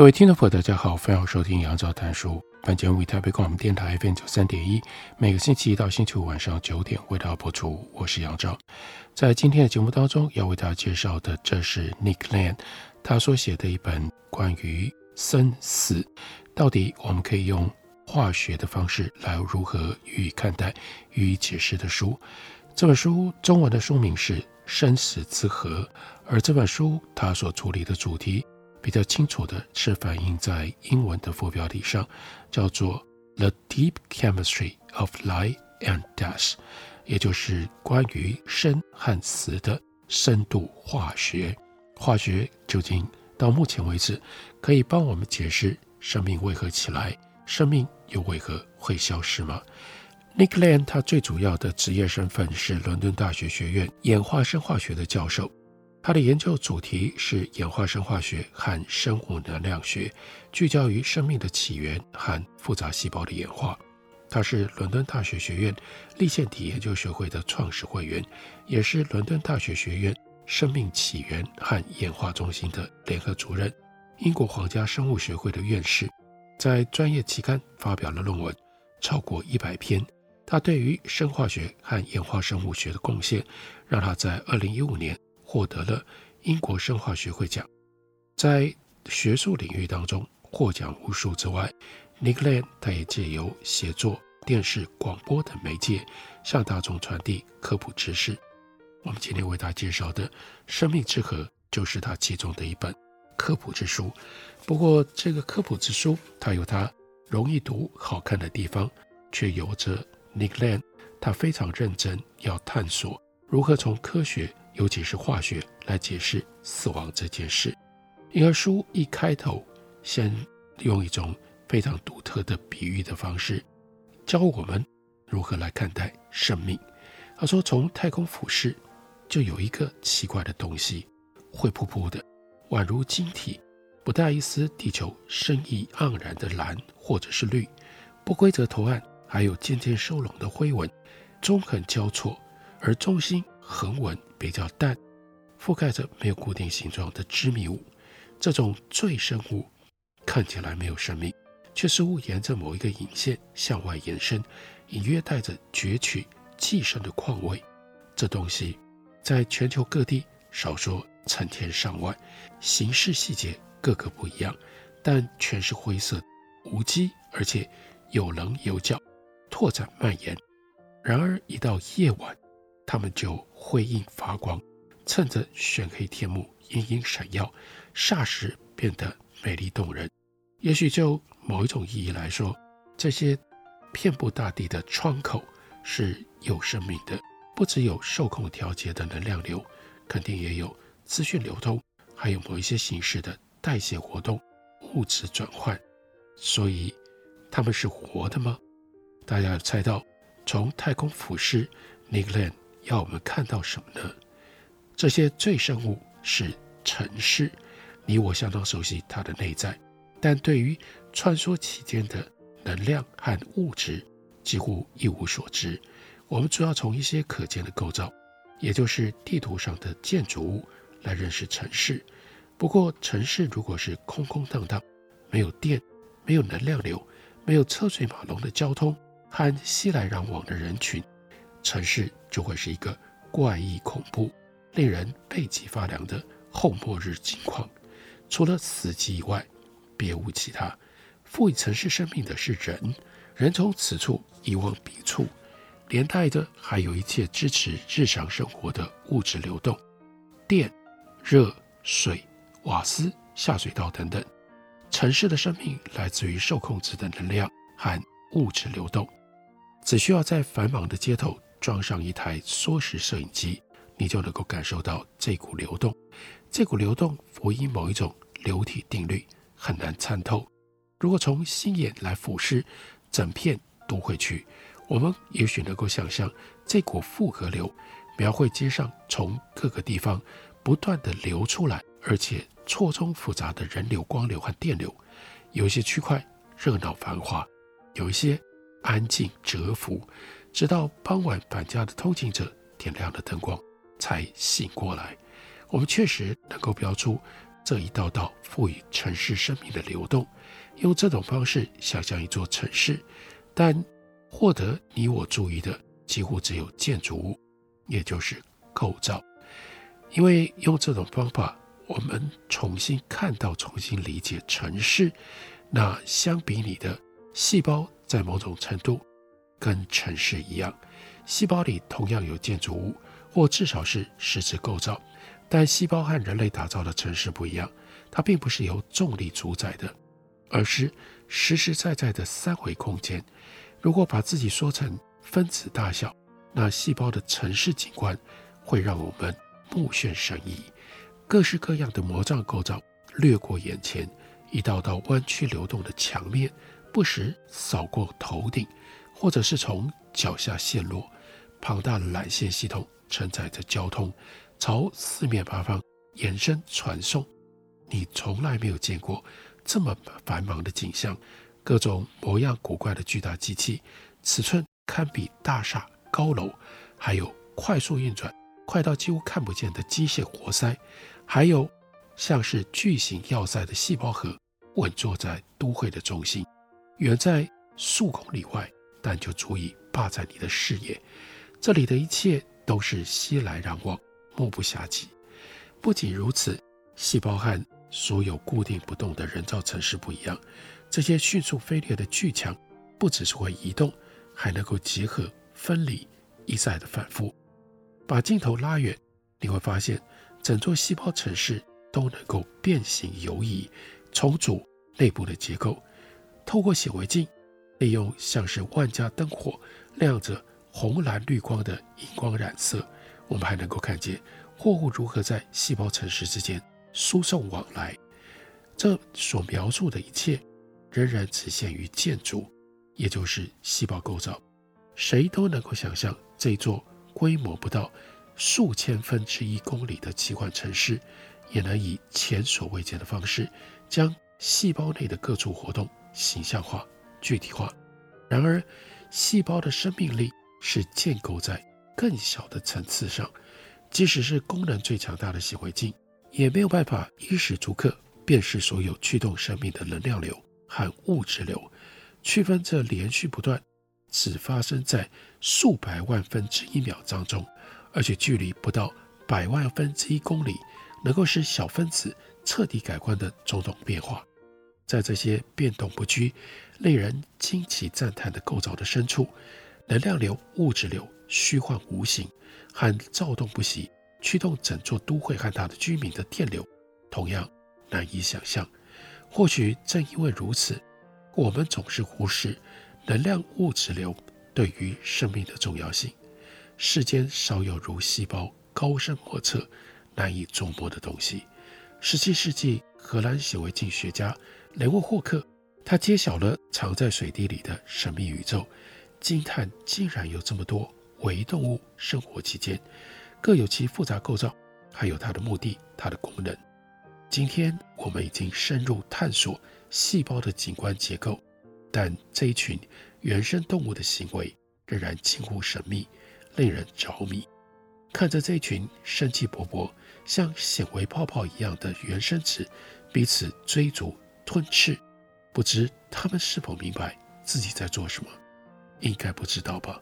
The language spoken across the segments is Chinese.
各位听众朋友，大家好，欢迎收听杨照谈书。本节目为台北广播电台 FM 九三点一，每个星期一到星期五晚上九点为大家播出。我是杨照，在今天的节目当中要为大家介绍的，这是 Nick Land 他所写的一本关于生死，到底我们可以用化学的方式来如何予以看待、予以解释的书。这本书中文的书名是《生死之河》，而这本书它所处理的主题。比较清楚的是反映在英文的副标题上，叫做《The Deep Chemistry of Life and Death》，也就是关于生和死的深度化学。化学究竟到目前为止可以帮我们解释生命为何起来，生命又为何会消失吗？Nick Land 他最主要的职业身份是伦敦大学学院演化生化学的教授。他的研究主题是演化生化学和生物能量学，聚焦于生命的起源和复杂细胞的演化。他是伦敦大学学院立腺体研究学会的创始会员，也是伦敦大学学院生命起源和演化中心的联合主任，英国皇家生物学会的院士，在专业期刊发表了论文超过一百篇。他对于生化学和演化生物学的贡献，让他在二零一五年。获得了英国生化学会奖，在学术领域当中获奖无数之外，Nick Land 他也借由写作、电视、广播等媒介向大众传递科普知识。我们今天为大家介绍的《生命之河》就是他其中的一本科普之书。不过，这个科普之书它有它容易读、好看的地方，却有着 Nick Land 他非常认真要探索如何从科学。尤其是化学来解释死亡这件事，因而书一开头先用一种非常独特的比喻的方式，教我们如何来看待生命。他说，从太空俯视，就有一个奇怪的东西，灰扑扑的，宛如晶体，不带一丝地球生意盎然的蓝或者是绿，不规则图案，还有渐渐收拢的灰纹，纵横交错，而中心横纹。比较淡，覆盖着没有固定形状的织密物。这种最生物看起来没有生命，却似乎沿着某一个引线向外延伸，隐约带着攫取寄生的况味。这东西在全球各地少说成千上万，形式细节各个不一样，但全是灰色、无机，而且有棱有角，拓展蔓延。然而一到夜晚，它们就辉映发光，趁着玄黑天幕，隐隐闪耀，霎时变得美丽动人。也许就某一种意义来说，这些遍布大地的窗口是有生命的，不只有受控调节的能量流，肯定也有资讯流通，还有某一些形式的代谢活动、物质转换。所以，它们是活的吗？大家猜到，从太空俯视，Nick Land 要我们看到什么呢？这些最生物是城市，你我相当熟悉它的内在，但对于穿梭其间的能量和物质几乎一无所知。我们主要从一些可见的构造，也就是地图上的建筑物来认识城市。不过，城市如果是空空荡荡，没有电，没有能量流，没有车水马龙的交通和熙来攘往的人群。城市就会是一个怪异、恐怖、令人背脊发凉的后末日景况。除了死寂以外，别无其他。赋予城市生命的是人，人从此处移往彼处，连带着还有一切支持日常生活的物质流动，电、热、水、瓦斯、下水道等等。城市的生命来自于受控制的能量和物质流动，只需要在繁忙的街头。装上一台缩时摄影机，你就能够感受到这股流动。这股流动辅以某一种流体定律，很难参透。如果从心眼来俯视整片都会区，我们也许能够想象这股复合流描绘街上从各个地方不断地流出来，而且错综复杂的人流、光流和电流。有一些区块热闹繁华，有一些安静蛰伏，直到傍晚返家的通勤者点亮了灯光才醒过来。我们确实能够标出这一道道赋予城市生命的流动，用这种方式想象一座城市，但获得你我注意的几乎只有建筑物，也就是构造。因为用这种方法，我们重新看到、重新理解城市。那相比你的细胞，在某种程度跟城市一样，细胞里同样有建筑物，或至少是实质构造。但细胞和人类打造的城市不一样，它并不是由重力主宰的，而是实实在在的三维空间。如果把自己说成分子大小，那细胞的城市景观会让我们目眩神迷。各式各样的魔杖构造掠过眼前，一道道弯曲流动的墙面不时扫过头顶，或者是从脚下陷落。庞大的缆线系统承载着交通。朝四面八方延伸传送，你从来没有见过这么繁忙的景象，各种模样古怪的巨大机器，尺寸堪比大厦高楼，还有快速运转、快到几乎看不见的机械活塞，还有像是巨型要塞的细胞核，稳坐在都会的中心，远在数公里外，但就足以霸占你的视野。这里的一切都是熙来攘往。目不暇接。不仅如此，细胞和所有固定不动的人造城市不一样。这些迅速飞掠的巨墙，不只是会移动，还能够结合、分离，一再的反复。把镜头拉远，你会发现，整座细胞城市都能够变形游移，重组内部的结构。透过显微镜，利用像是万家灯火亮着红蓝绿光的荧光染色。我们还能够看见货物如何在细胞城市之间输送往来。这所描述的一切，仍然只限于建筑，也就是细胞构造。谁都能够想象，这座规模不到数千分之一公里的奇幻城市，也能以前所未见的方式，将细胞内的各处活动形象化、具体化。然而，细胞的生命力是建构在。更小的层次上，即使是功能最强大的显微镜，也没有办法一时足刻辨识所有驱动生命的能量流和物质流，区分这连续不断、只发生在数百万分之一秒当中，而且距离不到百万分之一公里，能够使小分子彻底改观的种种变化。在这些变动不居、令人惊奇赞叹的构造的深处，能量流、物质流。虚幻无形和躁动不息，驱动整座都会和它的居民的电流，同样难以想象。或许正因为如此，我们总是忽视能量物质流对于生命的重要性。世间少有如细胞高深莫测、难以捉摸的东西。十七世纪荷兰显微镜学家雷沃霍克，他揭晓了藏在水滴里的神秘宇宙，惊叹竟然有这么多。微动物生活期间，各有其复杂构造，还有它的目的、它的功能。今天我们已经深入探索细胞的景观结构，但这一群原生动物的行为仍然近乎神秘，令人着迷。看着这群生气勃勃、像显微泡泡一样的原生子彼此追逐吞噬，不知他们是否明白自己在做什么？应该不知道吧。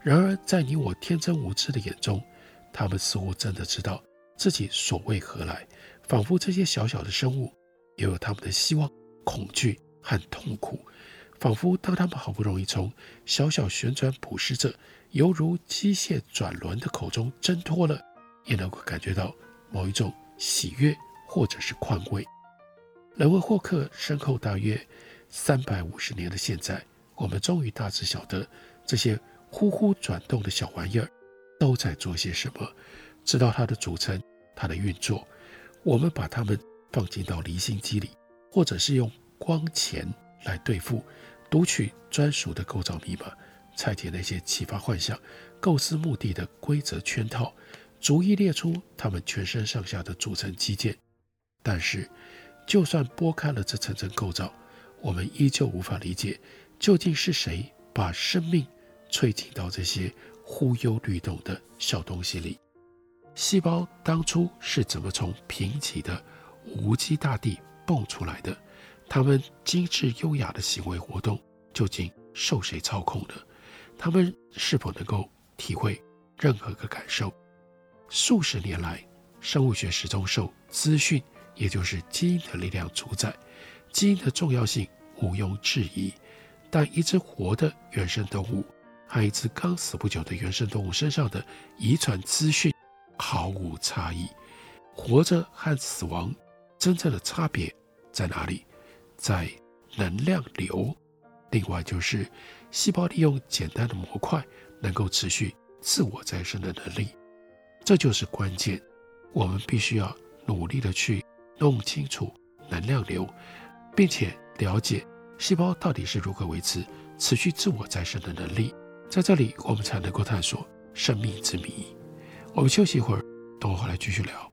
然而，在你我天真无知的眼中，他们似乎真的知道自己所为何来，仿佛这些小小的生物也有他们的希望、恐惧和痛苦，仿佛当他们好不容易从小小旋转捕食者犹如机械转轮的口中挣脱了，也能够感觉到某一种喜悦或者是宽慰。雷文霍克身后大约三百五十年的现在，我们终于大致晓得这些。呼呼转动的小玩意儿都在做些什么？知道它的组成、它的运作。我们把它们放进到离心机里，或者是用光钳来对付，读取专属的构造密码，拆解那些启发幻想、构思目的的规则圈套，逐一列出它们全身上下的组成机件。但是，就算拨开了这层层构造，我们依旧无法理解，究竟是谁把生命吹进到这些忽悠律动的小东西里。细胞当初是怎么从贫瘠的无机大地蹦出来的？它们精致优雅的行为活动究竟受谁操控的？它们是否能够体会任何个感受？数十年来，生物学始终受资讯，也就是基因的力量主宰。基因的重要性毋庸置疑，但一只活的原生动物和一只刚死不久的原生动物身上的遗传资讯。毫无差异，活着和死亡真正的差别在哪里？在能量流。另外就是细胞利用简单的模块能够持续自我再生的能力，这就是关键。我们必须要努力的去弄清楚能量流，并且了解细胞到底是如何维持持续自我再生的能力。在这里，我们才能够探索生命之谜。我们休息一会儿，等我回来继续聊。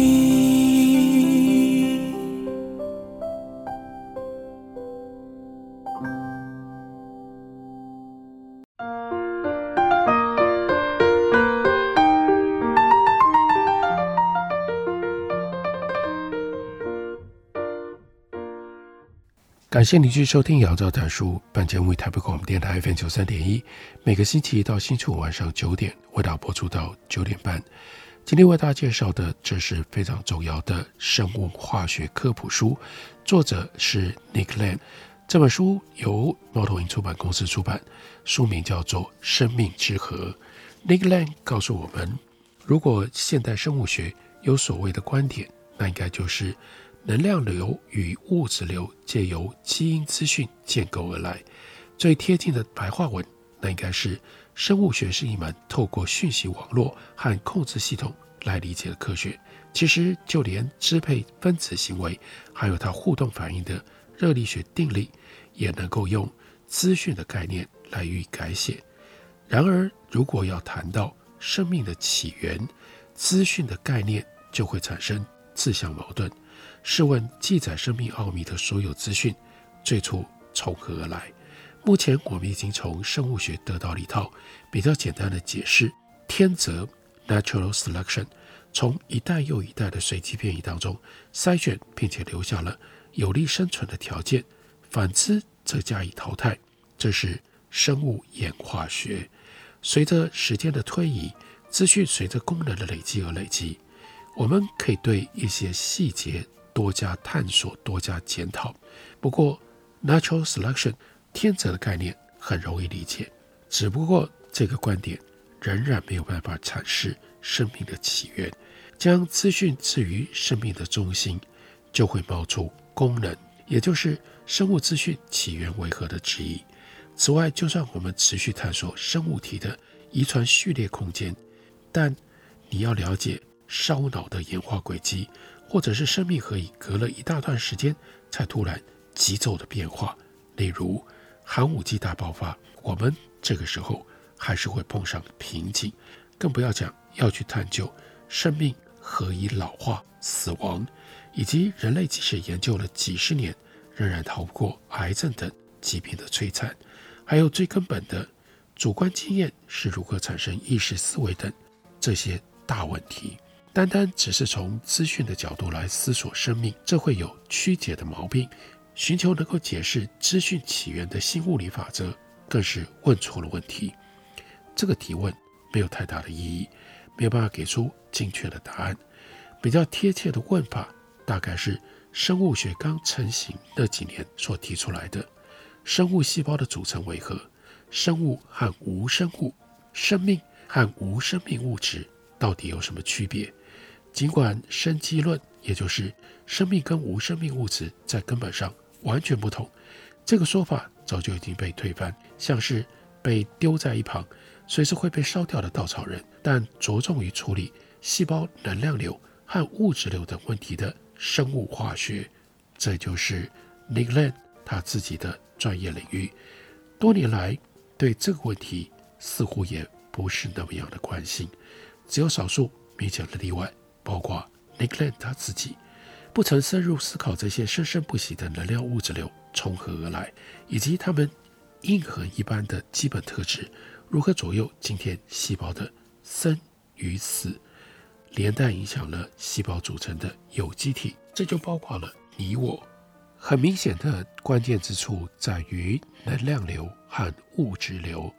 感谢你继续收听《杨照谈书》本节目，为台北广播电台 FM 九三点一，每个星期一到星期五晚上九点，为大家播出到九点半。今天为大家介绍的，这是非常重要的生物化学科普书，作者是 Nick Land。这本书由猫头鹰出版公司出版，书名叫做《生命之河》。Nick Land 告诉我们，如果现代生物学有所谓的观点，那应该就是。能量流与物质流借由基因资讯建构而来，最贴近的白话文，那应该是生物学是一门透过讯息网络和控制系统来理解的科学。其实，就连支配分子行为，还有它互动反应的热力学定律，也能够用资讯的概念来予以改写。然而，如果要谈到生命的起源，资讯的概念就会产生自相矛盾。试问，记载生命奥秘的所有资讯，最初从何而来？目前我们已经从生物学得到了一套比较简单的解释：天择 （natural selection） 从一代又一代的随机变异当中筛选，并且留下了有利生存的条件；反之则加以淘汰。这是生物演化学。随着时间的推移，资讯随着功能的累积而累积，我们可以对一些细节。多加探索，多加检讨。不过，natural selection 天择的概念很容易理解，只不过这个观点仍然没有办法阐释生命的起源。将资讯置于生命的中心，就会冒出功能，也就是生物资讯起源为何的质疑。此外，就算我们持续探索生物体的遗传序列空间，但你要了解烧脑的演化轨迹，或者是生命何以隔了一大段时间才突然急骤的变化，例如寒武纪大爆发，我们这个时候还是会碰上瓶颈，更不要讲要去探究生命何以老化、死亡，以及人类即使研究了几十年，仍然逃不过癌症等疾病的摧残。还有最根本的主观经验是如何产生意识思维等这些大问题，单单只是从资讯的角度来思索生命，这会有曲解的毛病。寻求能够解释资讯起源的新物理法则，更是问错了问题。这个提问没有太大的意义，没有办法给出精确的答案。比较贴切的问法，大概是生物学刚成型那几年所提出来的。生物细胞的组成为何？生物和无生物，生命和无生命物质到底有什么区别？尽管生机论，也就是生命跟无生命物质在根本上完全不同，这个说法早就已经被推翻，像是被丢在一旁，随时会被烧掉的稻草人。但着重于处理细胞能量流和物质流等问题的生物化学，这就是 Nick Land 他自己的。专业领域多年来对这个问题似乎也不是那么样的关心，只有少数明显的例外，包括 Nick Land 他自己，不曾深入思考这些生生不息的能量物质流从何而来，以及它们硬核一般的基本特质如何左右今天细胞的生与死，连带影响了细胞组成的有机体，这就包括了你我。很明显的关键之处在于能量流和物质流。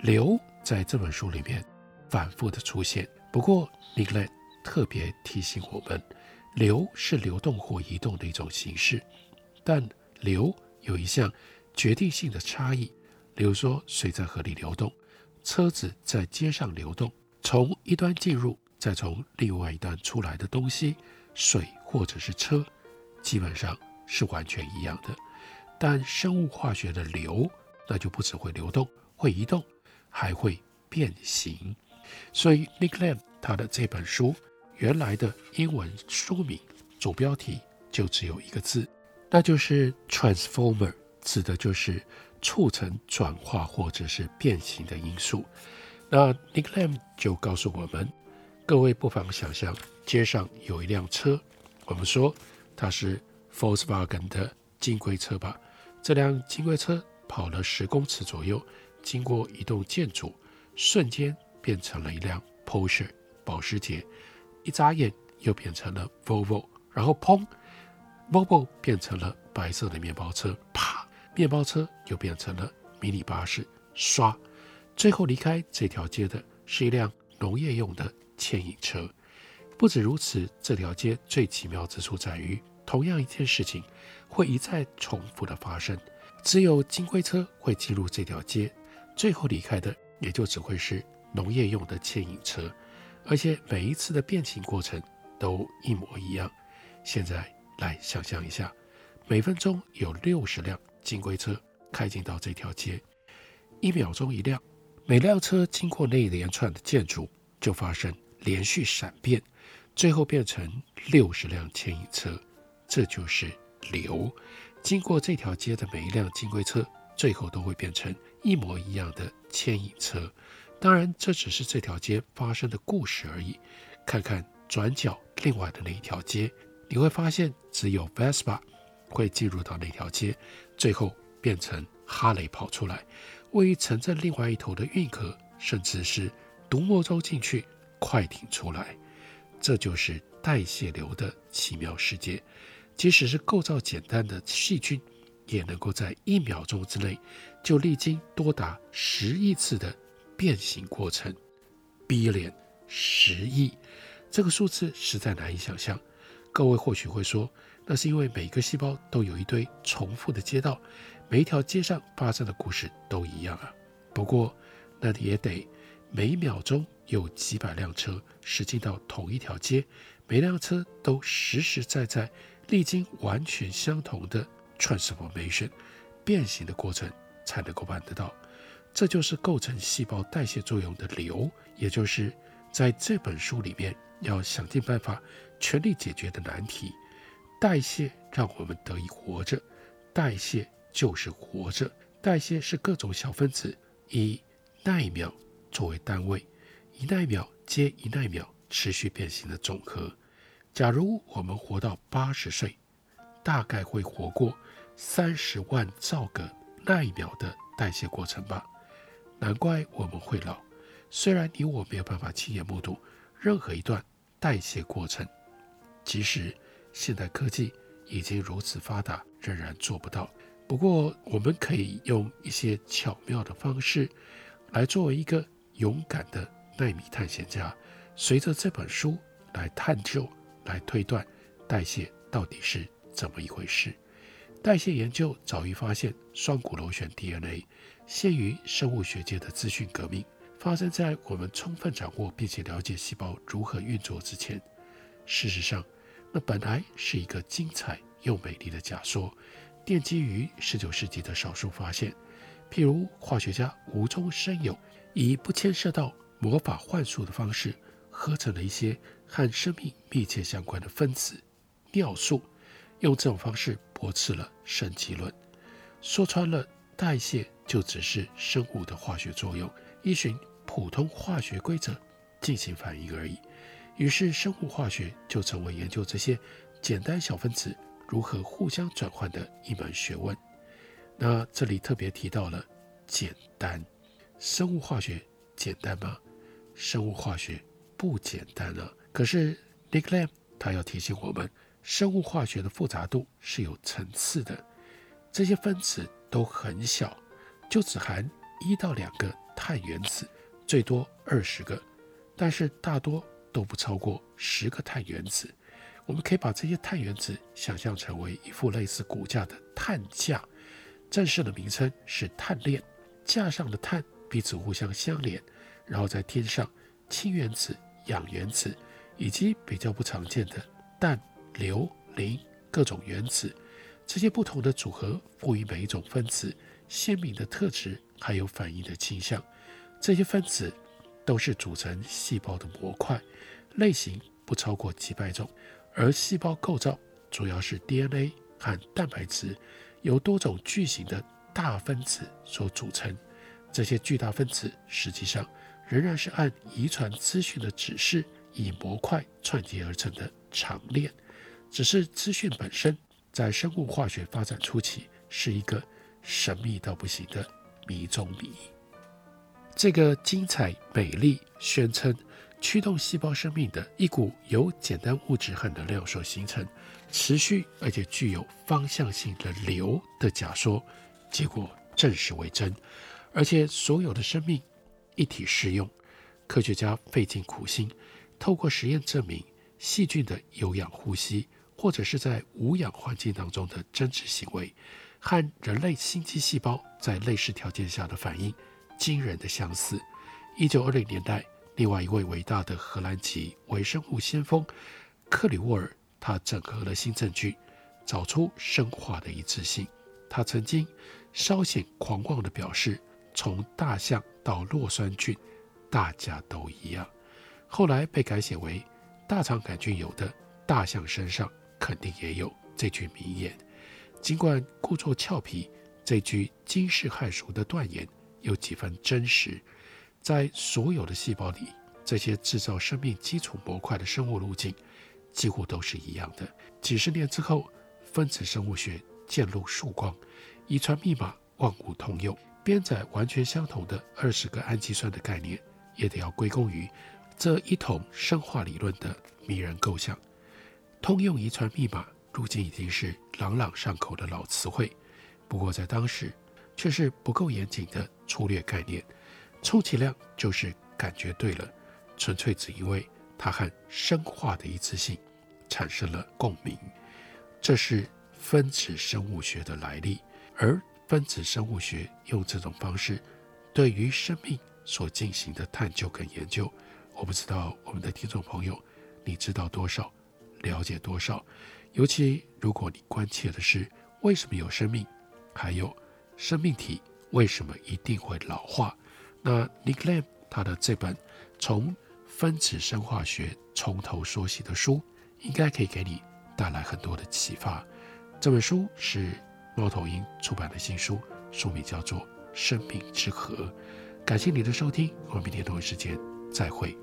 流在这本书里面反复的出现，不过 Nick Land 特别提醒我们，流是流动或移动的一种形式，但流有一项决定性的差异。比如说，水在河里流动，车子在街上流动，从一端进入，再从另外一端出来的东西，水或者是车，基本上。是完全一样的，但生物化学的流，那就不只会流动、会移动，还会变形。所以，Nick Land 他的这本书原来的英文书名主标题就只有一个字，那就是 transformer，指的就是促成转化或者是变形的因素。那 Nick Land 就告诉我们，各位不妨想象街上有一辆车，我们说它是。Volkswagen 的金龟车吧，这辆金龟车跑了十公尺左右，经过一栋建筑，瞬间变成了一辆 Porsche 保时捷，一眨眼又变成了 Volvo，然后砰，Volvo 变成了白色的面包车，啪，面包车又变成了迷你巴士，刷，最后离开这条街的是一辆农业用的牵引车。不止如此，这条街最奇妙之处在于。同样一件事情会一再重复的发生，只有金龟车会进入这条街，最后离开的也就只会是农业用的牵引车，而且每一次的变形过程都一模一样。现在来想象一下，每分钟有六十辆金龟车开进到这条街，一秒钟一辆，每辆车经过那一连串的建筑就发生连续闪变，最后变成六十辆牵引车。这就是流，经过这条街的每一辆金龟车，最后都会变成一模一样的牵引车。当然，这只是这条街发生的故事而已。看看转角另外的那一条街，你会发现只有 Vespa 会进入到那条街，最后变成哈雷跑出来。位于城镇另外一头的运河，甚至是独木舟进去，快艇出来。这就是代谢流的奇妙世界。即使是构造简单的细菌，也能够在一秒钟之内就历经多达十亿次的变形过程。billion 十亿，这个数字实在难以想象。各位或许会说，那是因为每个细胞都有一堆重复的街道，每一条街上发生的故事都一样啊。不过，那也得每秒钟有几百辆车驶进到同一条街，每辆车都实实在在历经完全相同的 transformation 变形的过程才能够办得到。这就是构成细胞代谢作用的流，也就是在这本书里面要想尽办法全力解决的难题。代谢让我们得以活着，代谢就是活着。代谢是各种小分子以奈秒作为单位，一奈秒接一奈秒持续变形的总和。假如我们活到八十岁，大概会活过三十万兆个奈秒的代谢过程吧。难怪我们会老。虽然你我没有办法亲眼目睹任何一段代谢过程，即使现代科技已经如此发达，仍然做不到。不过，我们可以用一些巧妙的方式，来作为一个勇敢的纳米探险家，随着这本书来探究、来推断代谢到底是怎么一回事。代谢研究早已发现双股螺旋 DNA。限于生物学界的资讯革命，发生在我们充分掌握并且了解细胞如何运作之前。事实上，那本来是一个精彩又美丽的假说，奠基于19世纪的少数发现，譬如化学家无中生有，以不牵涉到魔法幻术的方式，合成了一些和生命密切相关的分子尿素，用这种方式驳斥了神奇论。说穿了，代谢。就只是生物的化学作用，依循普通化学规则进行反应而已。于是，生物化学就成为研究这些简单小分子如何互相转换的一门学问。那这里特别提到了简单，生物化学简单吗？生物化学不简单啊。可是 Nick Lamb 他要提醒我们，生物化学的复杂度是有层次的，这些分子都很小。就只含一到两个碳原子，最多二十个，但是大多都不超过十个碳原子。我们可以把这些碳原子想象成为一副类似骨架的碳架，正式的名称是碳链。架上的碳彼此互相相连，然后再添上氢原子、氧原子以及比较不常见的氮、硫、磷各种原子。这些不同的组合赋予每一种分子。鲜明的特质，还有反应的倾向，这些分子都是组成细胞的模块，类型不超过几百种。而细胞构造主要是 DNA 和蛋白质，由多种巨型的大分子所组成。这些巨大分子实际上仍然是按遗传资讯的指示，以模块串接而成的长链。只是资讯本身在生物化学发展初期是一个。神秘到不行的迷踪谜。这个精彩、美丽、宣称驱动细胞生命的一股由简单物质和能量所形成、持续而且具有方向性的流的假说，结果证实为真，而且所有的生命一体适用。科学家费尽苦心，透过实验证明细菌的有氧呼吸，或者是在无氧环境当中的真实行为。和人类心肌细胞在类似条件下的反应惊人的相似。一九二零年代，另外一位伟大的荷兰籍微生物先锋克里沃尔，他整合了新证据，找出生化的一致性。他曾经稍显狂妄地表示，从大象到酪酸菌，大家都一样。后来被改写为大肠杆菌有的，大象身上肯定也有。这句名言。尽管故作俏皮，这句惊世骇俗的断言有几分真实。在所有的细胞里，这些制造生命基础模块的生物路径几乎都是一样的。几十年之后，分子生物学渐露曙光，遗传密码万物通用，编载完全相同的二十个氨基酸的概念，也得要归功于这一统生化理论的迷人构想。通用遗传密码。如今已经是朗朗上口的老词汇，不过在当时却是不够严谨的粗略概念，充其量就是感觉对了，纯粹只因为它和生化的一致性产生了共鸣。这是分子生物学的来历，而分子生物学用这种方式对于生命所进行的探究跟研究。我不知道我们的听众朋友，你知道多少，了解多少？尤其如果你关切的是为什么有生命，还有生命体为什么一定会老化，那 Nick Lamb 他的这本从分子生化学从头说起的书，应该可以给你带来很多的启发。这本书是猫头鹰出版的新书，书名叫做《生命之河》。感谢你的收听，我们明天同一时间再会。